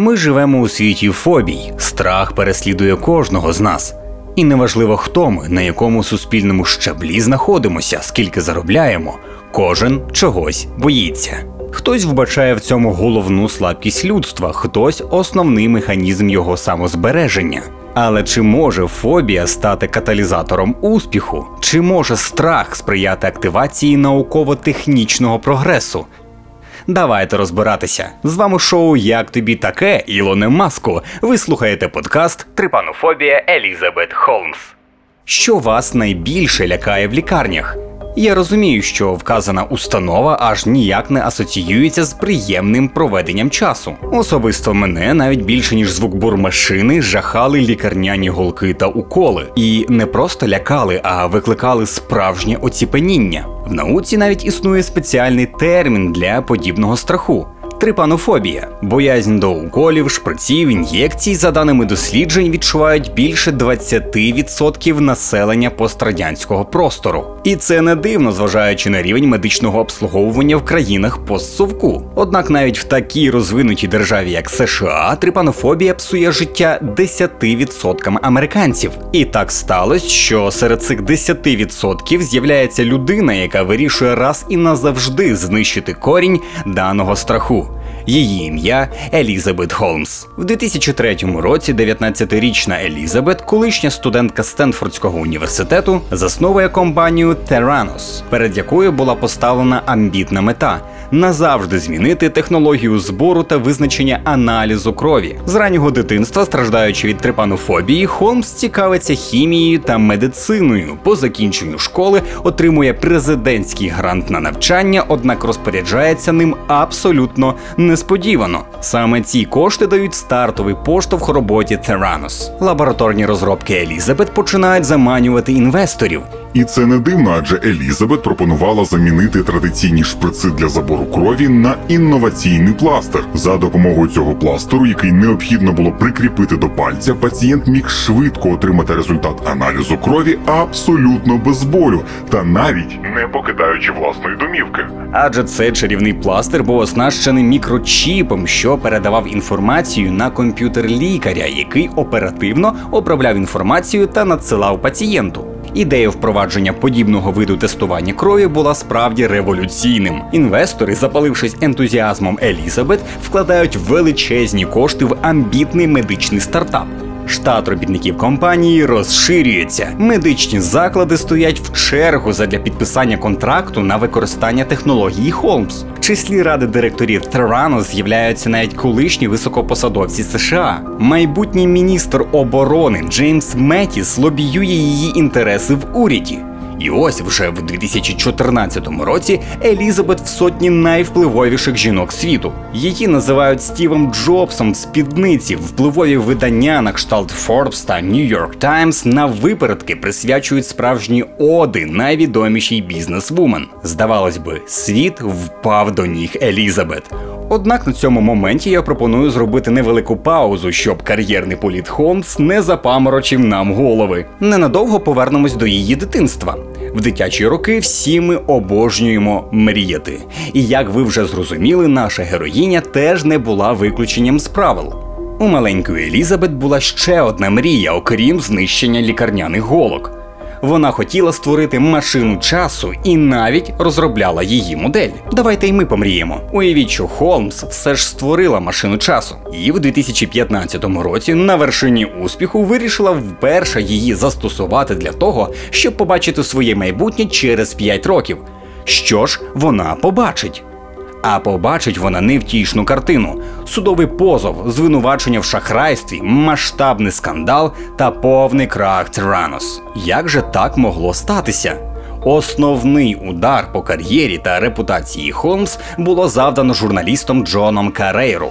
Ми живемо у світі фобій, страх переслідує кожного з нас. І неважливо, хто ми, на якому суспільному щаблі знаходимося, скільки заробляємо, кожен чогось боїться. Хтось вбачає в цьому головну слабкість людства, хтось основний механізм його самозбереження. Але чи може фобія стати каталізатором успіху? Чи може страх сприяти активації науково-технічного прогресу? Давайте розбиратися. З вами шоу Як тобі таке, Ілоне Маску. Ви слухаєте подкаст Трипанофобія Елізабет Холмс. Що вас найбільше лякає в лікарнях? Я розумію, що вказана установа аж ніяк не асоціюється з приємним проведенням часу. Особисто мене навіть більше ніж звук бурмашини жахали лікарняні голки та уколи, і не просто лякали, а викликали справжнє оціпеніння. В науці навіть існує спеціальний термін для подібного страху. Трипанофобія боязнь до уколів, шприців, ін'єкцій, за даними досліджень, відчувають більше 20% населення пострадянського простору. І це не дивно, зважаючи на рівень медичного обслуговування в країнах постсовку. Однак навіть в такій розвинутій державі, як США, трипанофобія псує життя 10% американців. І так сталося, що серед цих 10% з'являється людина, яка вирішує раз і назавжди знищити корінь даного страху. Її ім'я Елізабет Холмс. В 2003 році 19-річна Елізабет, колишня студентка Стенфордського університету, засновує компанію Terranos, перед якою була поставлена амбітна мета назавжди змінити технологію збору та визначення аналізу крові. З раннього дитинства, страждаючи від трипанофобії, Холмс цікавиться хімією та медициною. По закінченню школи отримує президентський грант на навчання, однак розпоряджається ним абсолютно несподівано. Саме ці кошти дають стартовий поштовх роботі Theranos. Лабораторні розробки Елізабет починають заманювати інвесторів. І це не дивно, адже Елізабет пропонувала замінити традиційні шприци для забору крові на інноваційний пластир. За допомогою цього пластиру, який необхідно було прикріпити до пальця, пацієнт міг швидко отримати результат аналізу крові абсолютно без болю та навіть не покидаючи власної домівки. Адже цей чарівний пластир був оснащений мікрочіпом, що передавав інформацію на комп'ютер лікаря, який оперативно обробляв інформацію та надсилав пацієнту. Ідея впровадження подібного виду тестування крові була справді революційним. Інвестори, запалившись ентузіазмом Елізабет, вкладають величезні кошти в амбітний медичний стартап. Штат робітників компанії розширюється. Медичні заклади стоять в чергу задля підписання контракту на використання технології Холмс. В числі ради директорів Терано з'являються навіть колишні високопосадовці США. Майбутній міністр оборони Джеймс Метіс лобіює її інтереси в уряді. І ось вже в 2014 році Елізабет в сотні найвпливовіших жінок світу. Її називають Стівом Джобсом в спідниці, впливові видання на кшталт Forbes та New York Times на випередки присвячують справжні оди найвідомішій бізнес-вумен. Здавалось би, світ впав до ніг Елізабет. Однак на цьому моменті я пропоную зробити невелику паузу, щоб кар'єрний політ Холмс не запаморочив нам голови. Ненадовго повернемось до її дитинства. В дитячі роки всі ми обожнюємо мріяти. І як ви вже зрозуміли, наша героїня теж не була виключенням з правил. У маленької Елізабет була ще одна мрія, окрім знищення лікарняних голок. Вона хотіла створити машину часу і навіть розробляла її модель. Давайте й ми помріємо. Уявіть, що Холмс все ж створила машину часу, і в 2015 році на вершині успіху вирішила вперше її застосувати для того, щоб побачити своє майбутнє через 5 років. Що ж вона побачить? А побачить вона невтішну картину: судовий позов, звинувачення в шахрайстві, масштабний скандал та повний крах Тиранос. Як же так могло статися? Основний удар по кар'єрі та репутації Холмс було завдано журналістом Джоном Карейру.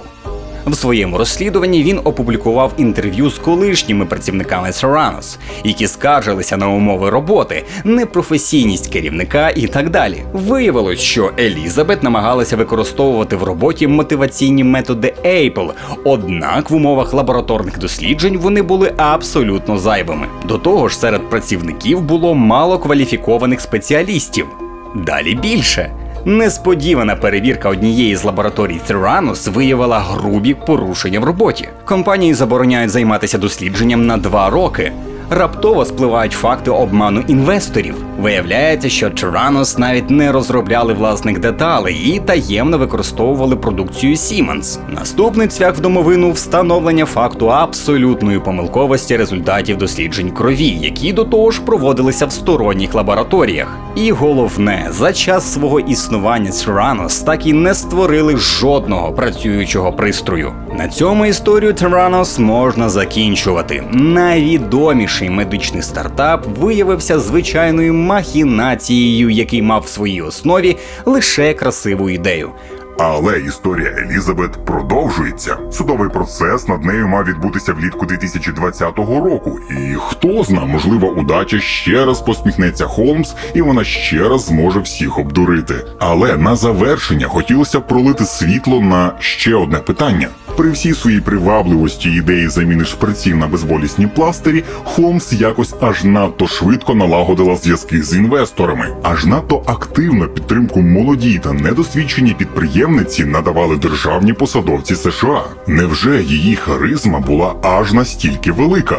В своєму розслідуванні він опублікував інтерв'ю з колишніми працівниками Сораnos, які скаржилися на умови роботи, непрофесійність керівника і так далі. Виявилось, що Елізабет намагалася використовувати в роботі мотиваційні методи Apple, однак в умовах лабораторних досліджень вони були абсолютно зайвими. До того ж, серед працівників було мало кваліфікованих спеціалістів. Далі більше. Несподівана перевірка однієї з лабораторій Theranos виявила грубі порушення в роботі. Компанії забороняють займатися дослідженням на два роки. Раптово спливають факти обману інвесторів. Виявляється, що Tyrannos навіть не розробляли власних деталей і таємно використовували продукцію Siemens. Наступний цвях в домовину встановлення факту абсолютної помилковості результатів досліджень крові, які до того ж проводилися в сторонніх лабораторіях. І головне, за час свого існування Tyrannos так і не створили жодного працюючого пристрою. На цьому історію Tyrannos можна закінчувати. Найвідоміший медичний стартап виявився звичайною махінацією, який мав в своїй основі лише красиву ідею. Але історія Елізабет продовжується. Судовий процес над нею мав відбутися влітку 2020 року. І хто зна, можливо, удача ще раз посміхнеться Холмс, і вона ще раз зможе всіх обдурити. Але на завершення хотілося б пролити світло на ще одне питання. При всій своїй привабливості ідеї заміни шприців на безболісні пластирі, Холмс якось аж надто швидко налагодила зв'язки з інвесторами, аж надто активно підтримку молодій та недосвідченій підприємниці надавали державні посадовці США. Невже її харизма була аж настільки велика?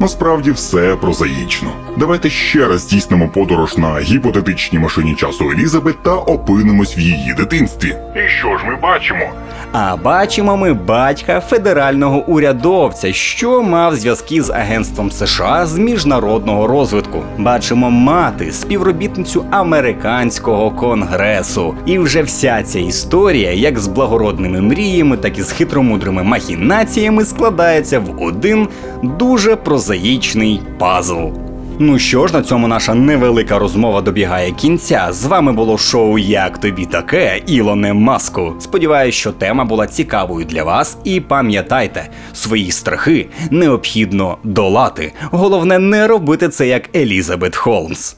Насправді все прозаїчно. Давайте ще раз здійснимо подорож на гіпотетичній машині часу Елізабет та опинимось в її дитинстві. І що ж ми бачимо? А бачимо ми батька федерального урядовця, що мав зв'язки з агентством США з міжнародного розвитку. Бачимо мати, співробітницю американського конгресу. І вже вся ця історія, як з благородними мріями, так і з хитромудрими махінаціями, складається в один дуже прозаїчний пазл. Ну що ж, на цьому наша невелика розмова добігає кінця. З вами було шоу Як тобі таке, Ілоне Маску. Сподіваюсь, що тема була цікавою для вас. І пам'ятайте, свої страхи необхідно долати. Головне не робити це як Елізабет Холмс.